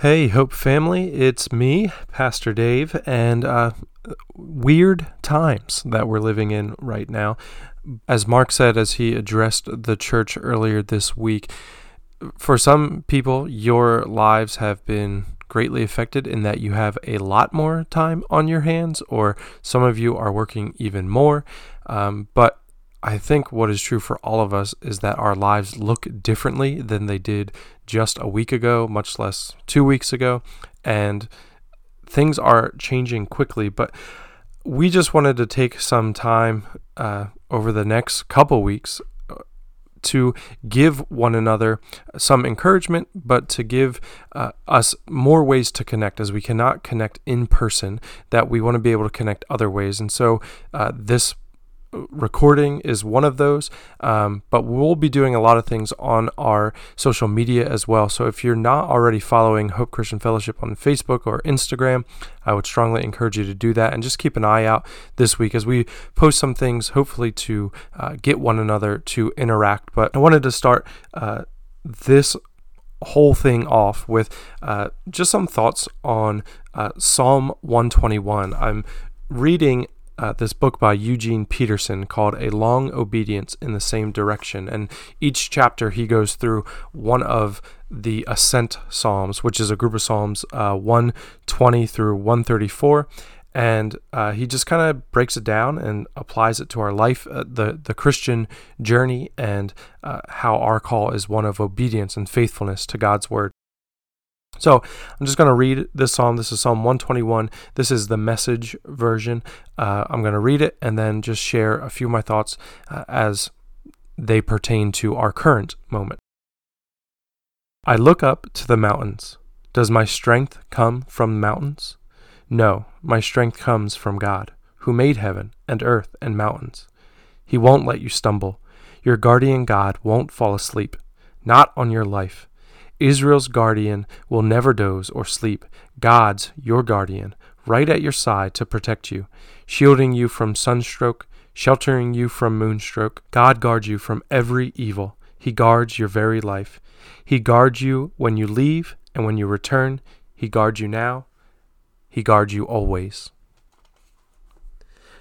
Hey, Hope family, it's me, Pastor Dave, and uh, weird times that we're living in right now. As Mark said as he addressed the church earlier this week, for some people, your lives have been greatly affected in that you have a lot more time on your hands, or some of you are working even more. Um, but I think what is true for all of us is that our lives look differently than they did just a week ago, much less two weeks ago. And things are changing quickly. But we just wanted to take some time uh, over the next couple weeks uh, to give one another some encouragement, but to give uh, us more ways to connect as we cannot connect in person, that we want to be able to connect other ways. And so uh, this recording is one of those. Um, but we'll be doing a lot of things on our social media as well. So if you're not already following Hope Christian Fellowship on Facebook or Instagram, I would strongly encourage you to do that and just keep an eye out this week as we post some things, hopefully to uh, get one another to interact. But I wanted to start uh, this whole thing off with uh, just some thoughts on uh, Psalm 121. I'm reading uh, this book by Eugene Peterson called A Long Obedience in the Same Direction. And each chapter he goes through one of the Ascent Psalms, which is a group of Psalms uh, 120 through 134. And uh, he just kind of breaks it down and applies it to our life, uh, the, the Christian journey, and uh, how our call is one of obedience and faithfulness to God's word. So I'm just going to read this psalm. This is Psalm 121. This is the message version. Uh, I'm going to read it and then just share a few of my thoughts uh, as they pertain to our current moment. I look up to the mountains. Does my strength come from mountains? No, my strength comes from God, who made heaven and earth and mountains. He won't let you stumble. Your guardian God won't fall asleep, not on your life. Israel's guardian will never doze or sleep. God's your guardian, right at your side to protect you, shielding you from sunstroke, sheltering you from moonstroke. God guards you from every evil. He guards your very life. He guards you when you leave and when you return. He guards you now. He guards you always.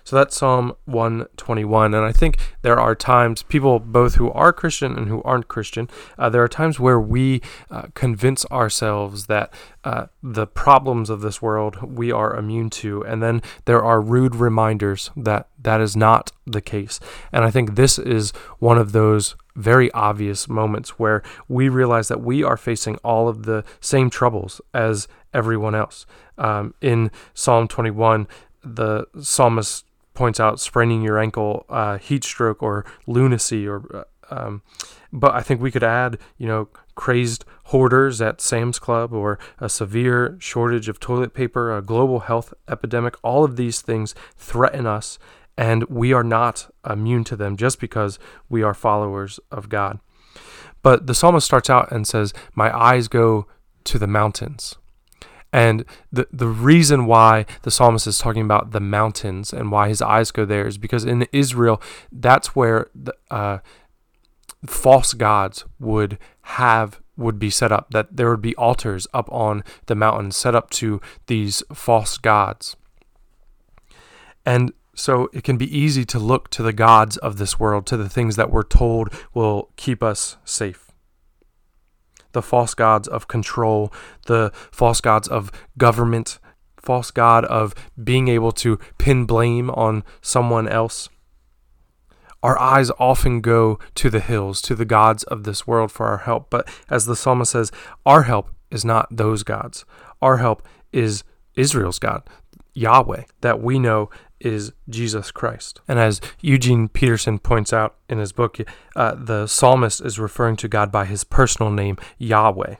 So that's Psalm 121. And I think there are times, people both who are Christian and who aren't Christian, uh, there are times where we uh, convince ourselves that uh, the problems of this world we are immune to. And then there are rude reminders that that is not the case. And I think this is one of those very obvious moments where we realize that we are facing all of the same troubles as everyone else. Um, in Psalm 21, the psalmist points out spraining your ankle, uh, heat stroke, or lunacy, or uh, um, but I think we could add, you know, crazed hoarders at Sam's Club, or a severe shortage of toilet paper, a global health epidemic. All of these things threaten us, and we are not immune to them just because we are followers of God. But the psalmist starts out and says, "My eyes go to the mountains." And the, the reason why the psalmist is talking about the mountains and why his eyes go there is because in Israel, that's where the, uh, false gods would have would be set up that there would be altars up on the mountains set up to these false gods. And so it can be easy to look to the gods of this world to the things that we're told will keep us safe the false gods of control, the false gods of government, false god of being able to pin blame on someone else. Our eyes often go to the hills, to the gods of this world for our help. But as the psalmist says, our help is not those gods. Our help is Israel's God, Yahweh, that we know is Jesus Christ. And as Eugene Peterson points out in his book, uh, the psalmist is referring to God by his personal name, Yahweh,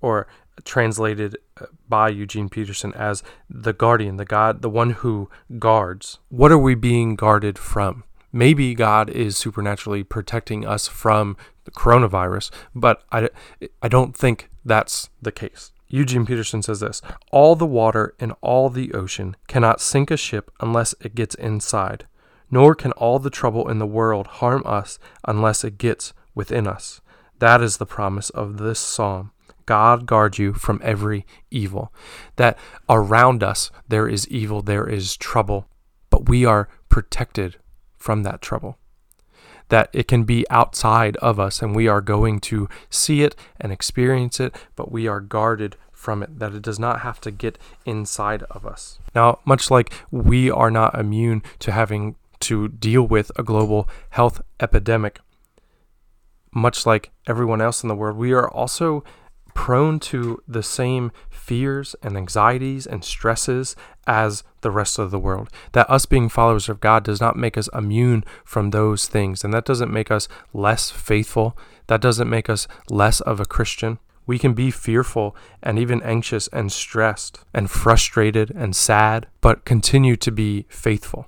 or translated uh, by Eugene Peterson as the guardian, the God, the one who guards. What are we being guarded from? Maybe God is supernaturally protecting us from the coronavirus, but I, I don't think that's the case. Eugene Peterson says this All the water in all the ocean cannot sink a ship unless it gets inside, nor can all the trouble in the world harm us unless it gets within us. That is the promise of this psalm. God guard you from every evil. That around us there is evil, there is trouble, but we are protected from that trouble. That it can be outside of us and we are going to see it and experience it, but we are guarded from it, that it does not have to get inside of us. Now, much like we are not immune to having to deal with a global health epidemic, much like everyone else in the world, we are also prone to the same fears and anxieties and stresses as the rest of the world. That us being followers of God does not make us immune from those things, and that doesn't make us less faithful. That doesn't make us less of a Christian. We can be fearful and even anxious and stressed and frustrated and sad, but continue to be faithful.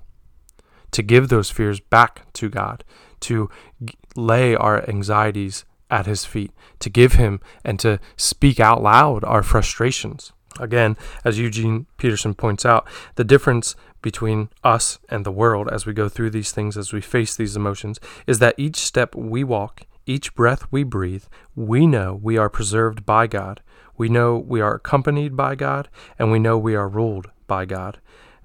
To give those fears back to God, to lay our anxieties at His feet, to give Him and to speak out loud our frustrations. Again, as Eugene Peterson points out, the difference between us and the world as we go through these things, as we face these emotions, is that each step we walk each breath we breathe, we know we are preserved by God. We know we are accompanied by God, and we know we are ruled by God.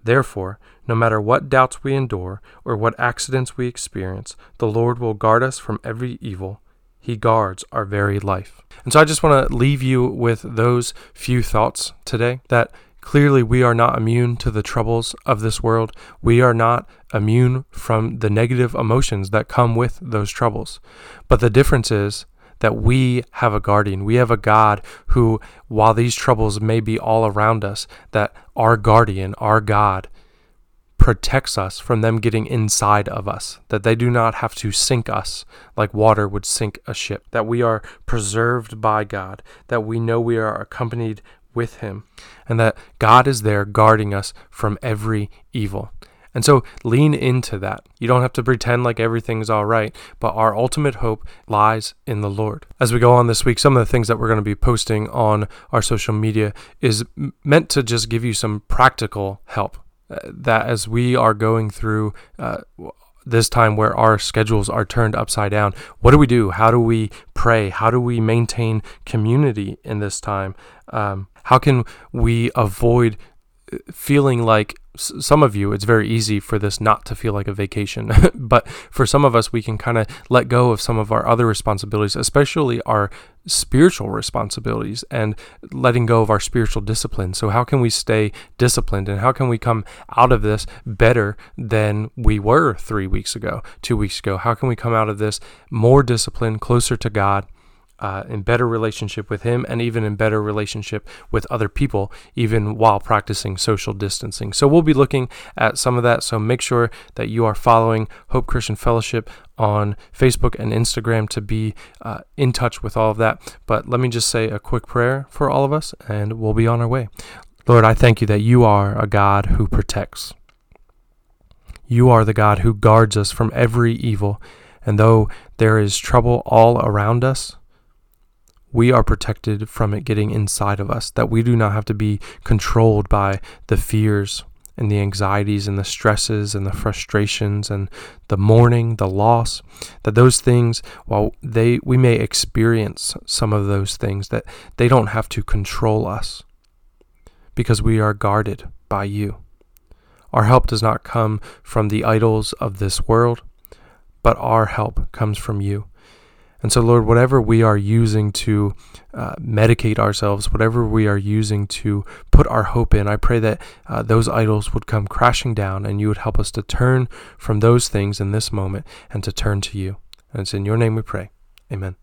Therefore, no matter what doubts we endure or what accidents we experience, the Lord will guard us from every evil. He guards our very life. And so I just want to leave you with those few thoughts today that Clearly, we are not immune to the troubles of this world. We are not immune from the negative emotions that come with those troubles. But the difference is that we have a guardian. We have a God who, while these troubles may be all around us, that our guardian, our God, protects us from them getting inside of us, that they do not have to sink us like water would sink a ship, that we are preserved by God, that we know we are accompanied with Him, and that God is there guarding us from every evil. And so lean into that. You don't have to pretend like everything's all right, but our ultimate hope lies in the Lord. As we go on this week, some of the things that we're going to be posting on our social media is meant to just give you some practical help. That as we are going through uh, this time where our schedules are turned upside down. What do we do? How do we pray? How do we maintain community in this time? Um, how can we avoid uh, feeling like some of you, it's very easy for this not to feel like a vacation. but for some of us, we can kind of let go of some of our other responsibilities, especially our spiritual responsibilities and letting go of our spiritual discipline. So, how can we stay disciplined and how can we come out of this better than we were three weeks ago, two weeks ago? How can we come out of this more disciplined, closer to God? Uh, in better relationship with him and even in better relationship with other people, even while practicing social distancing. So we'll be looking at some of that. So make sure that you are following Hope Christian Fellowship on Facebook and Instagram to be uh, in touch with all of that. But let me just say a quick prayer for all of us and we'll be on our way. Lord, I thank you that you are a God who protects. You are the God who guards us from every evil. And though there is trouble all around us, we are protected from it getting inside of us, that we do not have to be controlled by the fears and the anxieties and the stresses and the frustrations and the mourning, the loss, that those things, while they we may experience some of those things, that they don't have to control us because we are guarded by you. Our help does not come from the idols of this world, but our help comes from you. And so, Lord, whatever we are using to uh, medicate ourselves, whatever we are using to put our hope in, I pray that uh, those idols would come crashing down and you would help us to turn from those things in this moment and to turn to you. And it's in your name we pray. Amen.